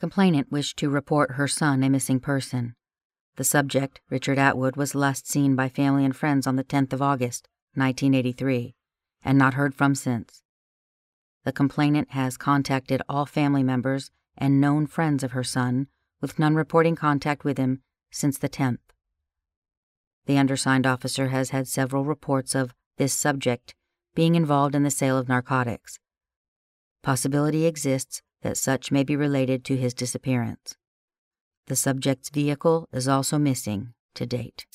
Complainant wished to report her son a missing person. The subject, Richard Atwood, was last seen by family and friends on the 10th of August, 1983, and not heard from since. The complainant has contacted all family members and known friends of her son, with none reporting contact with him since the 10th. The undersigned officer has had several reports of this subject being involved in the sale of narcotics. Possibility exists that such may be related to his disappearance. The subject's vehicle is also missing to date.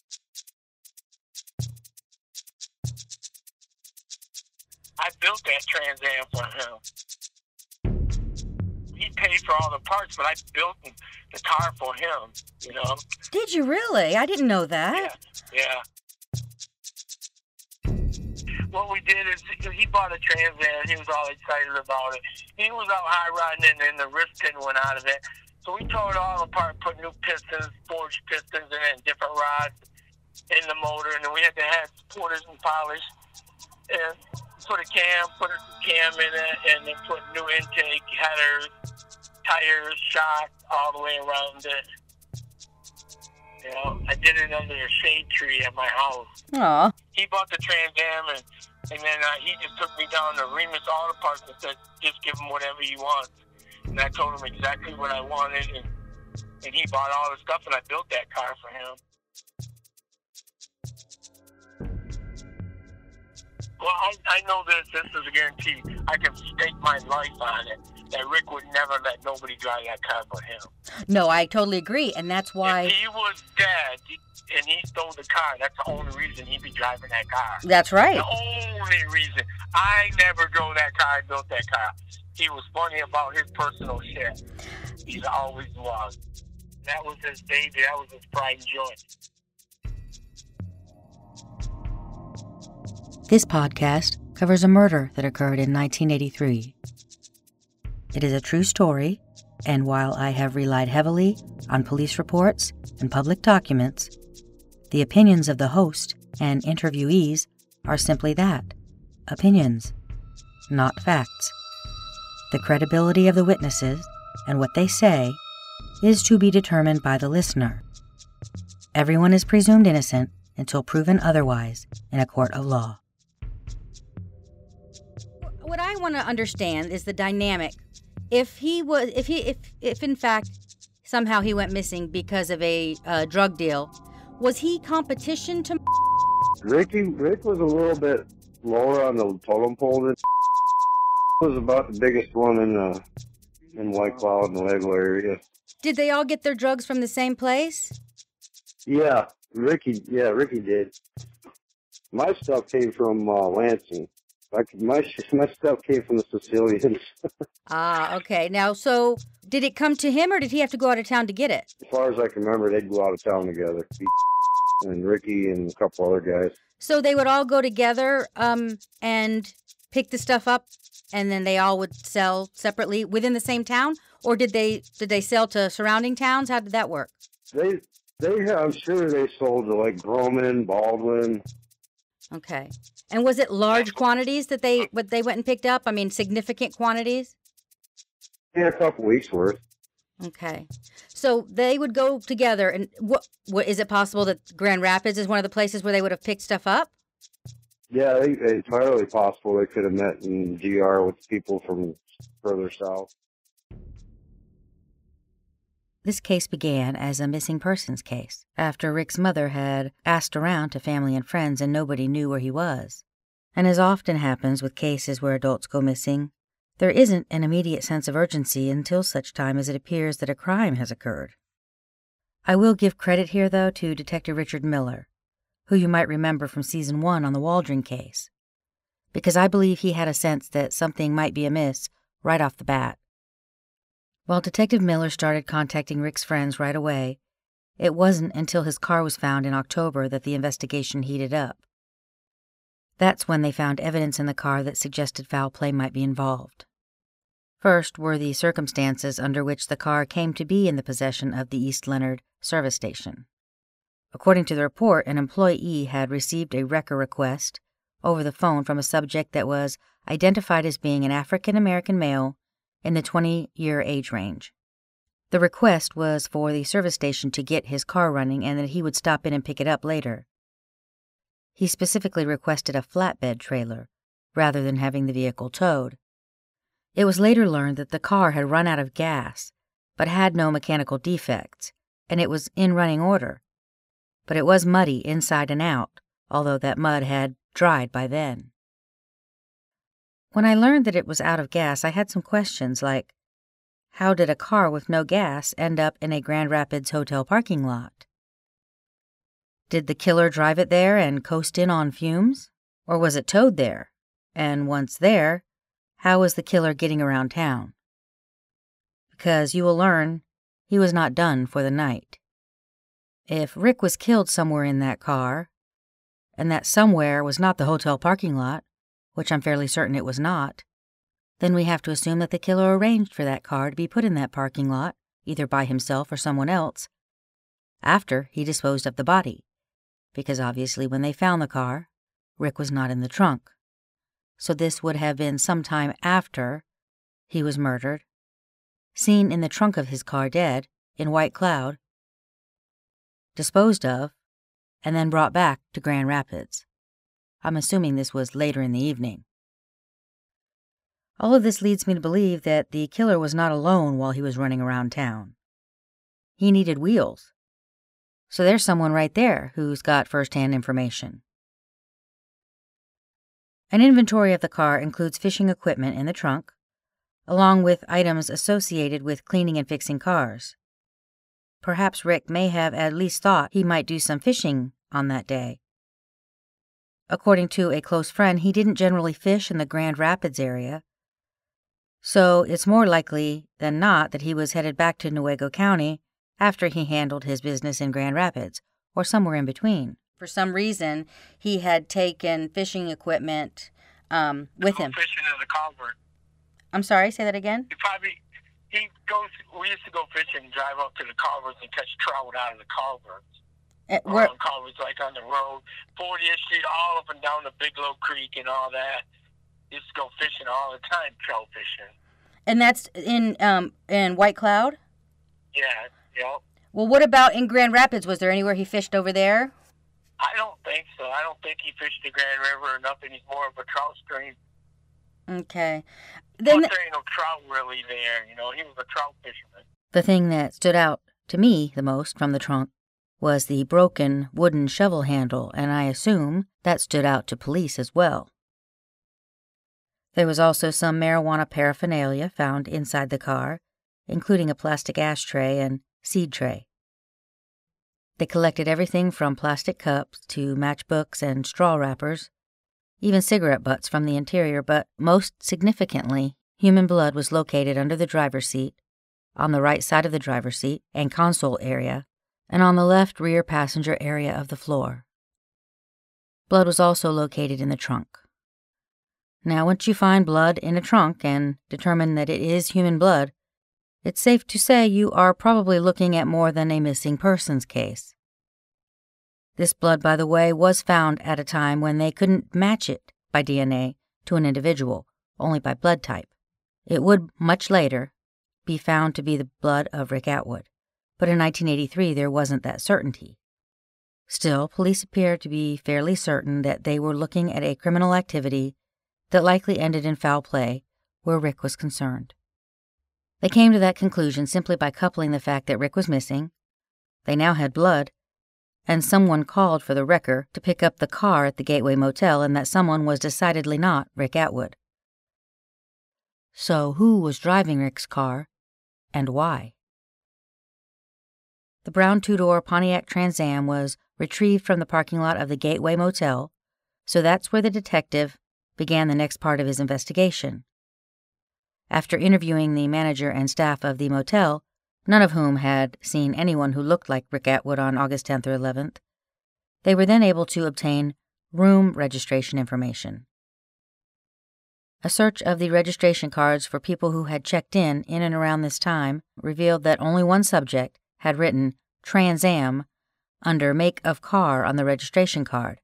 I built that Trans Am for him. He paid for all the parts, but I built the car for him, you know? Did you really? I didn't know that. Yeah, yeah what we did is he bought a Trans Am. He was all excited about it. He was out high riding, and, and the wrist pin went out of it. So we tore it all apart, put new pistons, forged pistons and different rods in the motor, and then we had to have supporters and polish, and put a cam, put a cam in it, and then put new intake, headers, tires, shock, all the way around it. You know, I did it under a shade tree at my house. Aw. He bought the Trans Am, and, and then uh, he just took me down to Remus Auto Parts and said, just give him whatever he wants. And I told him exactly what I wanted, and, and he bought all the stuff, and I built that car for him. Well, I, I know this. This is a guarantee. I can stake my life on it that Rick would never let nobody drive that car but him. No, I totally agree, and that's why. If he was dead and he stole the car, that's the only reason he'd be driving that car. That's right. The only reason. I never drove that car. I built that car. He was funny about his personal shit. He always was. That was his baby. That was his pride and joy. This podcast covers a murder that occurred in 1983. It is a true story, and while I have relied heavily on police reports and public documents, the opinions of the host and interviewees are simply that opinions, not facts. The credibility of the witnesses and what they say is to be determined by the listener. Everyone is presumed innocent until proven otherwise in a court of law. What I want to understand is the dynamic. If he was, if he, if, if in fact somehow he went missing because of a uh, drug deal, was he competition to? Ricky, Rick was a little bit lower on the totem pole. Than was about the biggest one in uh, in White Cloud and the Lego area. Did they all get their drugs from the same place? Yeah, Ricky. Yeah, Ricky did. My stuff came from uh, Lansing. Like my my stuff came from the Sicilians. ah, okay. Now, so did it come to him, or did he have to go out of town to get it? As far as I can remember, they'd go out of town together. And Ricky and a couple other guys. So they would all go together um, and pick the stuff up, and then they all would sell separately within the same town, or did they did they sell to surrounding towns? How did that work? They they I'm sure they sold to like Brohman, Baldwin. Okay. And was it large quantities that they what they went and picked up? I mean, significant quantities? Yeah, a couple weeks worth. Okay. So they would go together and what what is it possible that Grand Rapids is one of the places where they would have picked stuff up? Yeah, they, it's entirely possible they could have met in GR with people from further south. This case began as a missing persons case after Rick's mother had asked around to family and friends and nobody knew where he was. And as often happens with cases where adults go missing, there isn't an immediate sense of urgency until such time as it appears that a crime has occurred. I will give credit here, though, to Detective Richard Miller, who you might remember from season one on the Waldron case, because I believe he had a sense that something might be amiss right off the bat. While Detective Miller started contacting Rick's friends right away, it wasn't until his car was found in October that the investigation heated up. That's when they found evidence in the car that suggested foul play might be involved. First were the circumstances under which the car came to be in the possession of the East Leonard service station. According to the report, an employee had received a wrecker request over the phone from a subject that was identified as being an African American male in the 20 year age range. The request was for the service station to get his car running and that he would stop in and pick it up later. He specifically requested a flatbed trailer rather than having the vehicle towed. It was later learned that the car had run out of gas, but had no mechanical defects, and it was in running order. But it was muddy inside and out, although that mud had dried by then. When I learned that it was out of gas, I had some questions like how did a car with no gas end up in a Grand Rapids hotel parking lot? Did the killer drive it there and coast in on fumes? Or was it towed there? And once there, how was the killer getting around town? Because you will learn he was not done for the night. If Rick was killed somewhere in that car, and that somewhere was not the hotel parking lot, which I'm fairly certain it was not, then we have to assume that the killer arranged for that car to be put in that parking lot, either by himself or someone else, after he disposed of the body. Because obviously, when they found the car, Rick was not in the trunk. So this would have been some time after he was murdered, seen in the trunk of his car dead, in White Cloud, disposed of, and then brought back to Grand Rapids. I'm assuming this was later in the evening. All of this leads me to believe that the killer was not alone while he was running around town. He needed wheels. So there's someone right there who's got first hand information. An inventory of the car includes fishing equipment in the trunk, along with items associated with cleaning and fixing cars. Perhaps Rick may have at least thought he might do some fishing on that day. According to a close friend, he didn't generally fish in the Grand Rapids area, so it's more likely than not that he was headed back to Newaygo County after he handled his business in Grand Rapids, or somewhere in between. For some reason, he had taken fishing equipment um, with him. Fishing in the culvert. I'm sorry, say that again? He probably he goes. We used to go fishing, drive up to the culverts, and catch trout out of the culverts. Uh, where, on culverts like on the road, 40th Street, all up and down the Bigelow Creek and all that used to go fishing all the time, trout fishing. And that's in um in White Cloud. Yeah. Yep. Well, what about in Grand Rapids? Was there anywhere he fished over there? I don't think so. I don't think he fished the Grand River or nothing. He's more of a trout stream. Okay. Then there ain't no trout really there. You know, he was a trout fisherman. The thing that stood out to me the most from the trunk was the broken wooden shovel handle, and I assume that stood out to police as well. There was also some marijuana paraphernalia found inside the car, including a plastic ashtray and seed tray. They collected everything from plastic cups to matchbooks and straw wrappers, even cigarette butts from the interior, but most significantly, human blood was located under the driver's seat, on the right side of the driver's seat and console area, and on the left rear passenger area of the floor. Blood was also located in the trunk. Now, once you find blood in a trunk and determine that it is human blood, it's safe to say you are probably looking at more than a missing persons case. This blood, by the way, was found at a time when they couldn't match it by DNA to an individual, only by blood type. It would, much later, be found to be the blood of Rick Atwood, but in 1983 there wasn't that certainty. Still, police appeared to be fairly certain that they were looking at a criminal activity that likely ended in foul play where Rick was concerned. They came to that conclusion simply by coupling the fact that Rick was missing, they now had blood, and someone called for the wrecker to pick up the car at the Gateway Motel, and that someone was decidedly not Rick Atwood. So, who was driving Rick's car, and why? The brown two door Pontiac Trans Am was retrieved from the parking lot of the Gateway Motel, so that's where the detective began the next part of his investigation. After interviewing the manager and staff of the motel, none of whom had seen anyone who looked like Rick Atwood on August 10th or 11th, they were then able to obtain room registration information. A search of the registration cards for people who had checked in in and around this time revealed that only one subject had written Trans Am under make of car on the registration card,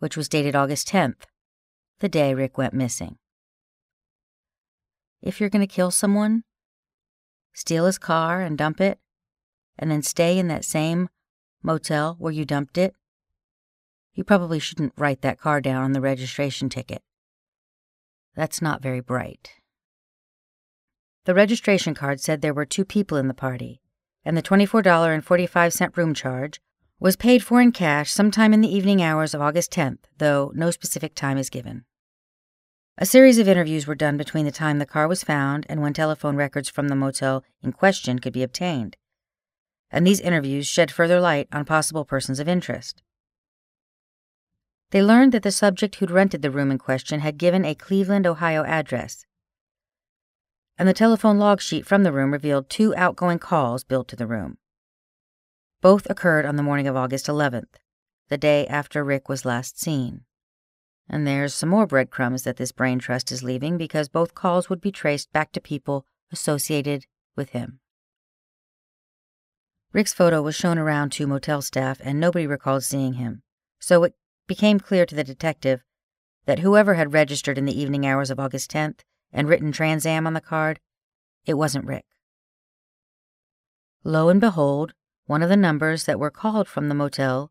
which was dated August 10th, the day Rick went missing. If you're going to kill someone, steal his car and dump it, and then stay in that same motel where you dumped it, you probably shouldn't write that car down on the registration ticket. That's not very bright. The registration card said there were two people in the party, and the $24.45 room charge was paid for in cash sometime in the evening hours of August 10th, though no specific time is given. A series of interviews were done between the time the car was found and when telephone records from the motel in question could be obtained, and these interviews shed further light on possible persons of interest. They learned that the subject who'd rented the room in question had given a Cleveland, Ohio address, and the telephone log sheet from the room revealed two outgoing calls billed to the room. Both occurred on the morning of August 11th, the day after Rick was last seen. And there's some more breadcrumbs that this brain trust is leaving because both calls would be traced back to people associated with him. Rick's photo was shown around to motel staff, and nobody recalled seeing him, so it became clear to the detective that whoever had registered in the evening hours of August 10th and written Trans Am on the card, it wasn't Rick. Lo and behold, one of the numbers that were called from the motel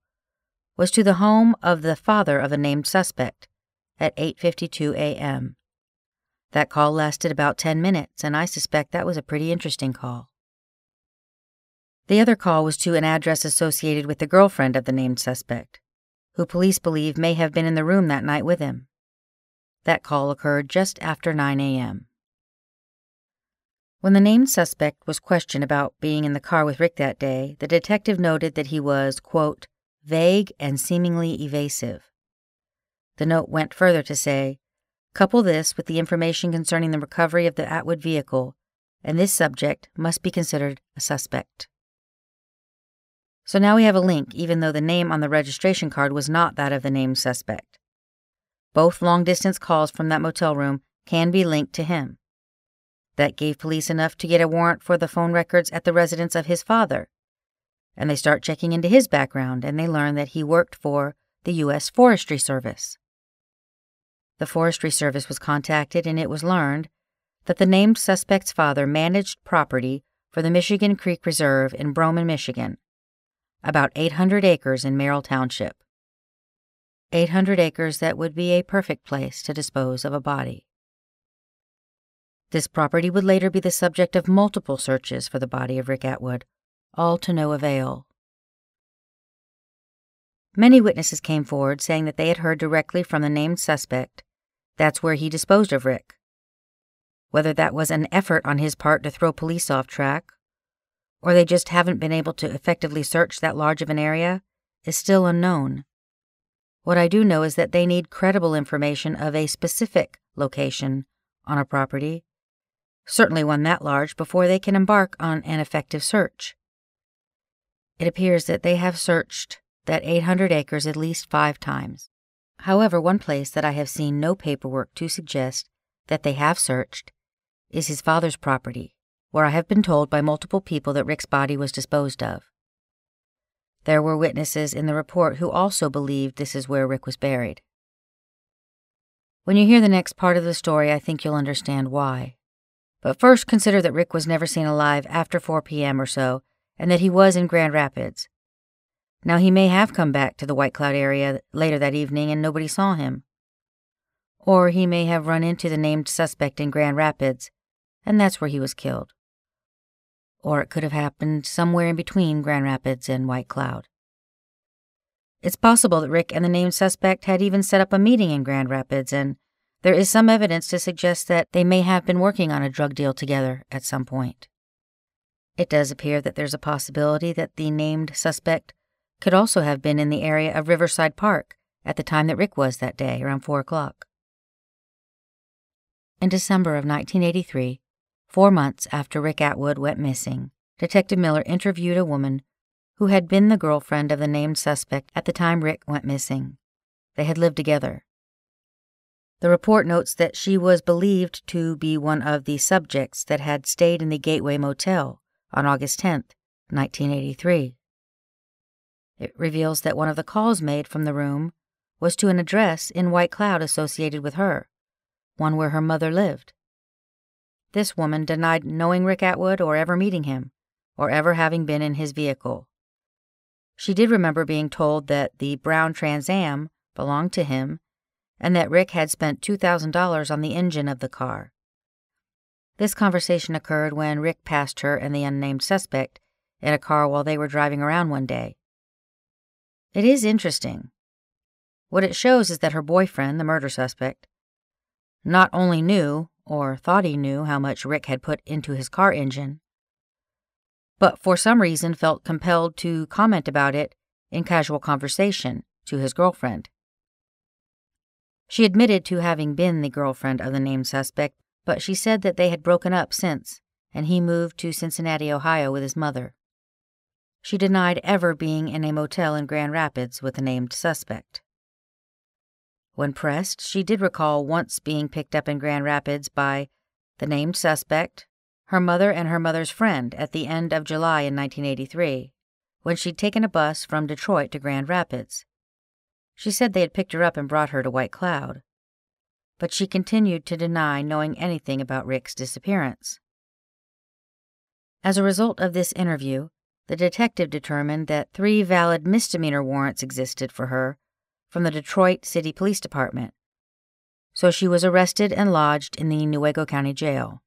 was to the home of the father of the named suspect at 8:52 a.m. That call lasted about 10 minutes, and I suspect that was a pretty interesting call. The other call was to an address associated with the girlfriend of the named suspect, who police believe may have been in the room that night with him. That call occurred just after 9 a.m. When the named suspect was questioned about being in the car with Rick that day, the detective noted that he was, quote, vague, and seemingly evasive. The note went further to say, Couple this with the information concerning the recovery of the Atwood vehicle, and this subject must be considered a suspect. So now we have a link, even though the name on the registration card was not that of the named suspect. Both long distance calls from that motel room can be linked to him. That gave police enough to get a warrant for the phone records at the residence of his father, and they start checking into his background and they learn that he worked for the U.S. Forestry Service. The Forestry Service was contacted and it was learned that the named suspect's father managed property for the Michigan Creek Reserve in Brohman, Michigan, about 800 acres in Merrill Township. 800 acres that would be a perfect place to dispose of a body. This property would later be the subject of multiple searches for the body of Rick Atwood, all to no avail. Many witnesses came forward saying that they had heard directly from the named suspect that's where he disposed of Rick. Whether that was an effort on his part to throw police off track, or they just haven't been able to effectively search that large of an area, is still unknown. What I do know is that they need credible information of a specific location on a property, certainly one that large, before they can embark on an effective search. It appears that they have searched that 800 acres at least five times. However, one place that I have seen no paperwork to suggest that they have searched is his father's property, where I have been told by multiple people that Rick's body was disposed of. There were witnesses in the report who also believed this is where Rick was buried. When you hear the next part of the story, I think you'll understand why. But first, consider that Rick was never seen alive after 4 p.m. or so and that he was in Grand Rapids. Now, he may have come back to the White Cloud area later that evening and nobody saw him. Or he may have run into the named suspect in Grand Rapids, and that's where he was killed. Or it could have happened somewhere in between Grand Rapids and White Cloud. It's possible that Rick and the named suspect had even set up a meeting in Grand Rapids, and there is some evidence to suggest that they may have been working on a drug deal together at some point. It does appear that there's a possibility that the named suspect could also have been in the area of Riverside Park at the time that Rick was that day, around 4 o'clock. In December of 1983, four months after Rick Atwood went missing, Detective Miller interviewed a woman who had been the girlfriend of the named suspect at the time Rick went missing. They had lived together. The report notes that she was believed to be one of the subjects that had stayed in the Gateway Motel on August 10, 1983. It reveals that one of the calls made from the room was to an address in White Cloud associated with her, one where her mother lived. This woman denied knowing Rick Atwood or ever meeting him, or ever having been in his vehicle. She did remember being told that the brown Trans Am belonged to him and that Rick had spent $2,000 on the engine of the car. This conversation occurred when Rick passed her and the unnamed suspect in a car while they were driving around one day. It is interesting. What it shows is that her boyfriend, the murder suspect, not only knew, or thought he knew, how much Rick had put into his car engine, but for some reason felt compelled to comment about it in casual conversation to his girlfriend. She admitted to having been the girlfriend of the named suspect, but she said that they had broken up since, and he moved to Cincinnati, Ohio with his mother. She denied ever being in a motel in Grand Rapids with the named suspect. When pressed, she did recall once being picked up in Grand Rapids by the named suspect, her mother, and her mother's friend at the end of July in 1983, when she'd taken a bus from Detroit to Grand Rapids. She said they had picked her up and brought her to White Cloud. But she continued to deny knowing anything about Rick's disappearance. As a result of this interview, the detective determined that three valid misdemeanor warrants existed for her from the Detroit City Police Department, so she was arrested and lodged in the Newaygo County Jail.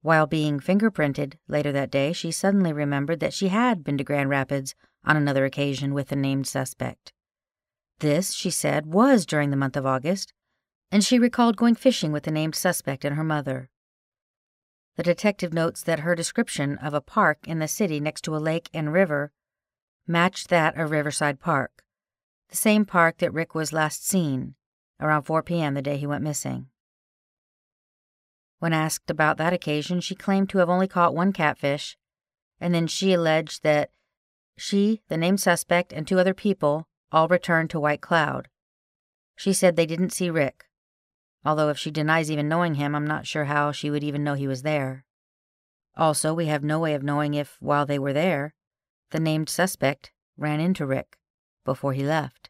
While being fingerprinted later that day, she suddenly remembered that she had been to Grand Rapids on another occasion with the named suspect. This, she said, was during the month of August, and she recalled going fishing with the named suspect and her mother. The detective notes that her description of a park in the city next to a lake and river matched that of Riverside Park, the same park that Rick was last seen around 4 p.m. the day he went missing. When asked about that occasion, she claimed to have only caught one catfish, and then she alleged that she, the named suspect, and two other people all returned to White Cloud. She said they didn't see Rick, although if she denies even knowing him, I'm not sure how she would even know he was there. Also, we have no way of knowing if, while they were there, the named suspect ran into Rick before he left.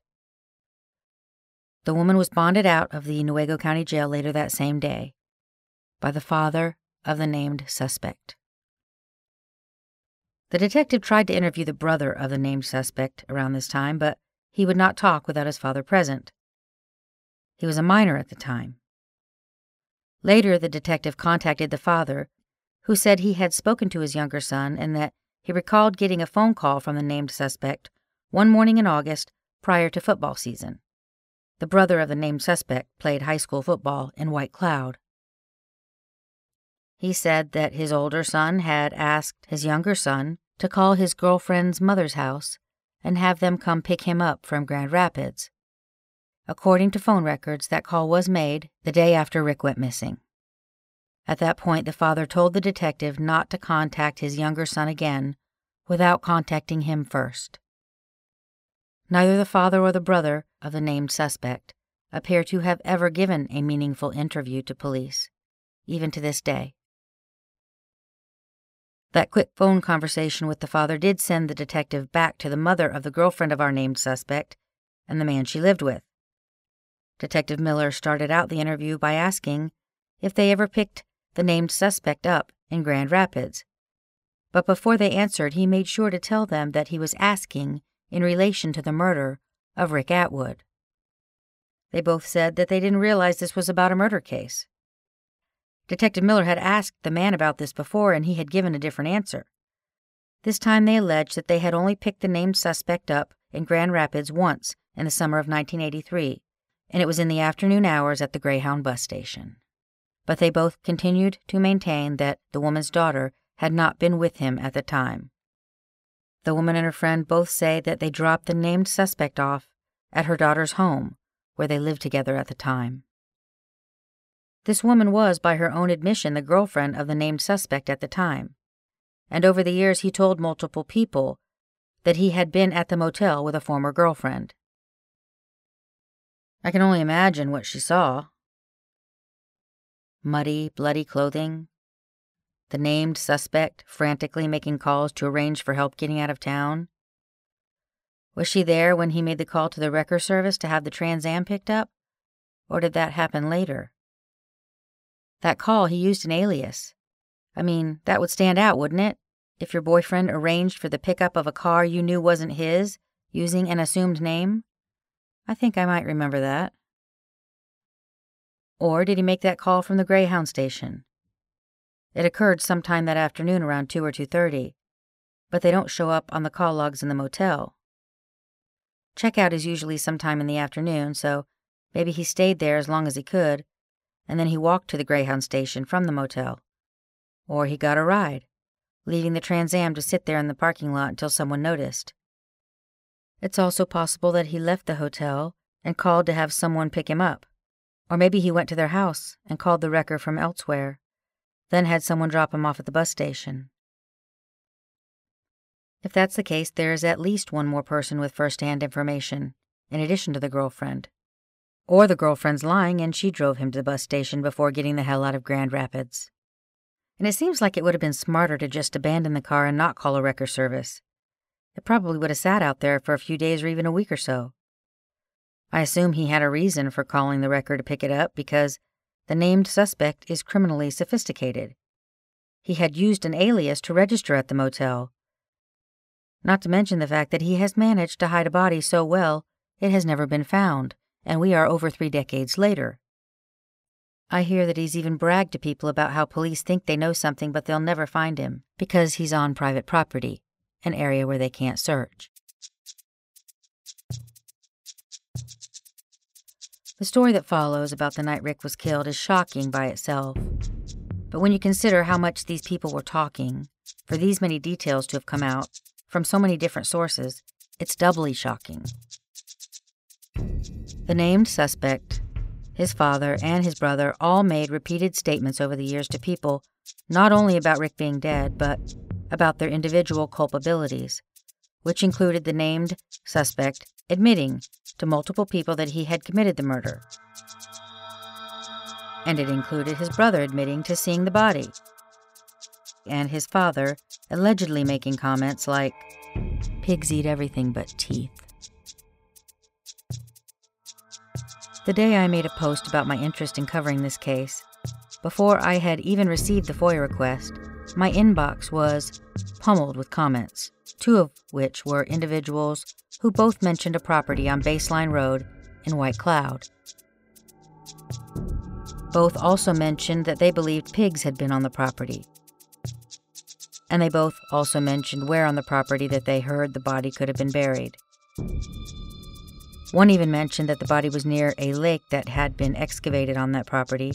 The woman was bonded out of the Newaygo County Jail later that same day by the father of the named suspect. The detective tried to interview the brother of the named suspect around this time, but he would not talk without his father present. He was a minor at the time. Later, the detective contacted the father, who said he had spoken to his younger son and that he recalled getting a phone call from the named suspect one morning in August prior to football season. The brother of the named suspect played high school football in White Cloud. He said that his older son had asked his younger son to call his girlfriend's mother's house and have them come pick him up from Grand Rapids. According to phone records, that call was made the day after Rick went missing. At that point, the father told the detective not to contact his younger son again without contacting him first. Neither the father or the brother of the named suspect appear to have ever given a meaningful interview to police, even to this day. That quick phone conversation with the father did send the detective back to the mother of the girlfriend of our named suspect and the man she lived with. Detective Miller started out the interview by asking if they ever picked the named suspect up in Grand Rapids. But before they answered, he made sure to tell them that he was asking in relation to the murder of Rick Atwood. They both said that they didn't realize this was about a murder case. Detective Miller had asked the man about this before, and he had given a different answer. This time they alleged that they had only picked the named suspect up in Grand Rapids once in the summer of 1983 and it was in the afternoon hours at the Greyhound bus station. But they both continued to maintain that the woman's daughter had not been with him at the time. The woman and her friend both say that they dropped the named suspect off at her daughter's home, where they lived together at the time. This woman was, by her own admission, the girlfriend of the named suspect at the time, and over the years he told multiple people that he had been at the motel with a former girlfriend. I can only imagine what she saw. Muddy, bloody clothing. The named suspect frantically making calls to arrange for help getting out of town. Was she there when he made the call to the wrecker service to have the Trans Am picked up? Or did that happen later? That call, he used an alias. I mean, that would stand out, wouldn't it? If your boyfriend arranged for the pickup of a car you knew wasn't his, using an assumed name? I think I might remember that. Or did he make that call from the Greyhound station? It occurred sometime that afternoon around 2 or 2:30, but they don't show up on the call logs in the motel. Checkout is usually sometime in the afternoon, so maybe he stayed there as long as he could, and then he walked to the Greyhound station from the motel. Or he got a ride, leaving the Trans Am to sit there in the parking lot until someone noticed. It's also possible that he left the hotel and called to have someone pick him up. Or maybe he went to their house and called the wrecker from elsewhere, then had someone drop him off at the bus station. If that's the case, there is at least one more person with first hand information, in addition to the girlfriend. Or the girlfriend's lying and she drove him to the bus station before getting the hell out of Grand Rapids. And it seems like it would have been smarter to just abandon the car and not call a wrecker service. It probably would have sat out there for a few days or even a week or so. I assume he had a reason for calling the wrecker to pick it up because the named suspect is criminally sophisticated. He had used an alias to register at the motel. Not to mention the fact that he has managed to hide a body so well it has never been found, and we are over three decades later. I hear that he's even bragged to people about how police think they know something but they'll never find him because he's on private property, an area where they can't search. The story that follows about the night Rick was killed is shocking by itself. But when you consider how much these people were talking, for these many details to have come out from so many different sources, it's doubly shocking. The named suspect, his father, and his brother all made repeated statements over the years to people not only about Rick being dead, but about their individual culpabilities, which included the named suspect admitting to multiple people that he had committed the murder. And it included his brother admitting to seeing the body, and his father allegedly making comments like, Pigs eat everything but teeth. The day I made a post about my interest in covering this case, before I had even received the FOIA request, my inbox was pummeled with comments, two of which were individuals who both mentioned a property on Baseline Road in White Cloud. Both also mentioned that they believed pigs had been on the property. And they both also mentioned where on the property that they heard the body could have been buried. One even mentioned that the body was near a lake that had been excavated on that property,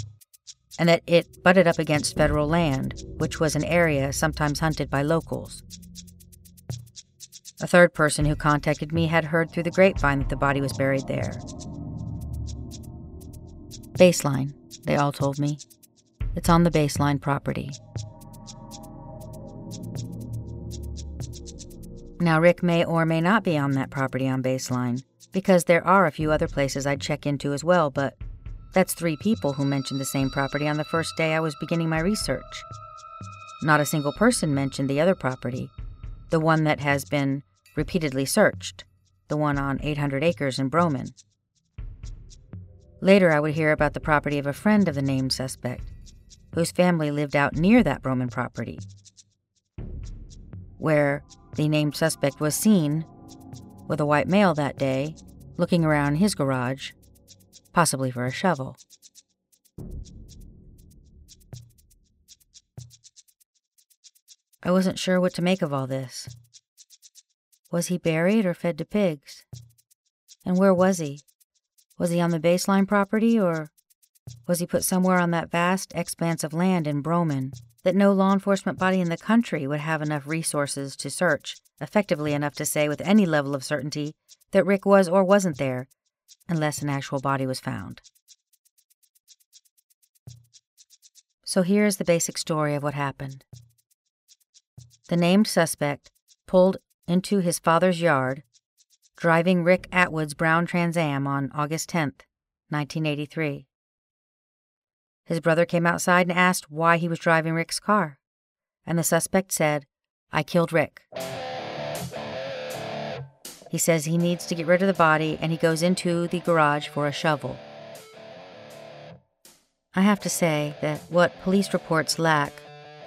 and that it butted up against federal land, which was an area sometimes hunted by locals. A third person who contacted me had heard through the grapevine that the body was buried there. Baseline, they all told me. It's on the baseline property. Now, Rick may or may not be on that property on baseline, because there are a few other places I'd check into as well, but that's three people who mentioned the same property on the first day I was beginning my research. Not a single person mentioned the other property, the one that has been repeatedly searched, the one on 800 acres in Brohman. Later, I would hear about the property of a friend of the named suspect, whose family lived out near that Brohman property, where the named suspect was seen with a white male that day looking around his garage, possibly for a shovel. I wasn't sure what to make of all this. Was he buried or fed to pigs? And where was he? Was he on the baseline property or was he put somewhere on that vast expanse of land in Brohman that no law enforcement body in the country would have enough resources to search, effectively enough to say with any level of certainty that Rick was or wasn't there, unless an actual body was found? So here's the basic story of what happened. The named suspect pulled into his father's yard, driving Rick Atwood's brown Trans Am on August 10th, 1983. His brother came outside and asked why he was driving Rick's car, and the suspect said, I killed Rick. He says he needs to get rid of the body and he goes into the garage for a shovel. I have to say that what police reports lack,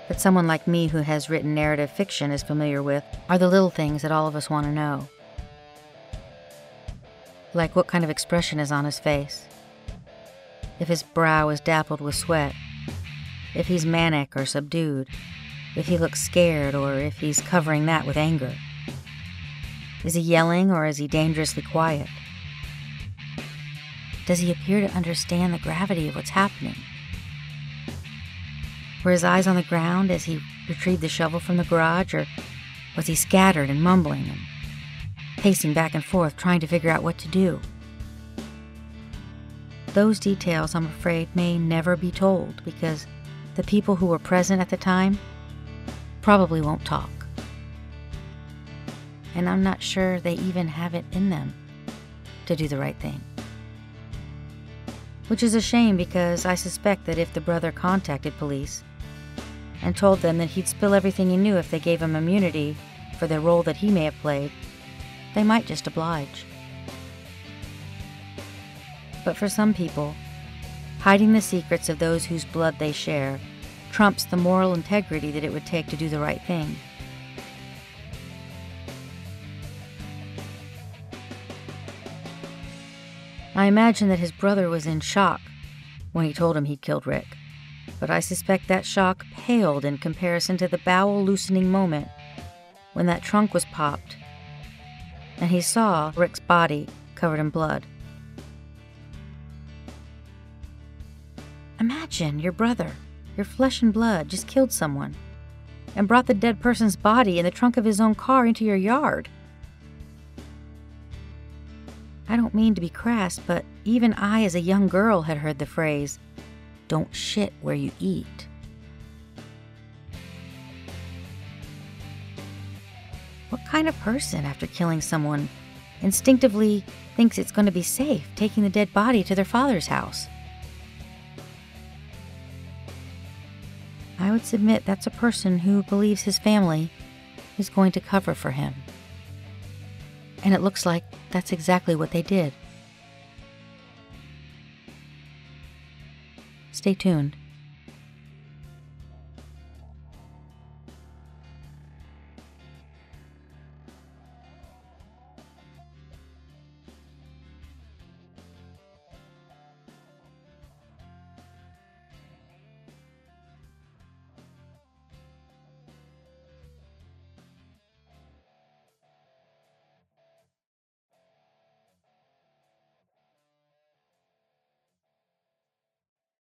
that someone like me who has written narrative fiction is familiar with, are the little things that all of us want to know. Like what kind of expression is on his face, if his brow is dappled with sweat, if he's manic or subdued, if he looks scared or if he's covering that with anger. Is he yelling or is he dangerously quiet? Does he appear to understand the gravity of what's happening? Were his eyes on the ground as he retrieved the shovel from the garage, or was he scattered and mumbling and pacing back and forth, trying to figure out what to do? Those details, I'm afraid, may never be told because the people who were present at the time probably won't talk. And I'm not sure they even have it in them to do the right thing. Which is a shame because I suspect that if the brother contacted police and told them that he'd spill everything he knew if they gave him immunity for the role that he may have played, they might just oblige. But for some people, hiding the secrets of those whose blood they share trumps the moral integrity that it would take to do the right thing. I imagine that his brother was in shock when he told him he'd killed Rick, but I suspect that shock paled in comparison to the bowel loosening moment when that trunk was popped and he saw Rick's body covered in blood. Imagine your brother, your flesh and blood, just killed someone and brought the dead person's body in the trunk of his own car into your yard. I don't mean to be crass, but even I, as a young girl, had heard the phrase, don't shit where you eat. What kind of person, after killing someone, instinctively thinks it's going to be safe taking the dead body to their father's house? I would submit that's a person who believes his family is going to cover for him. And it looks like that's exactly what they did. Stay tuned.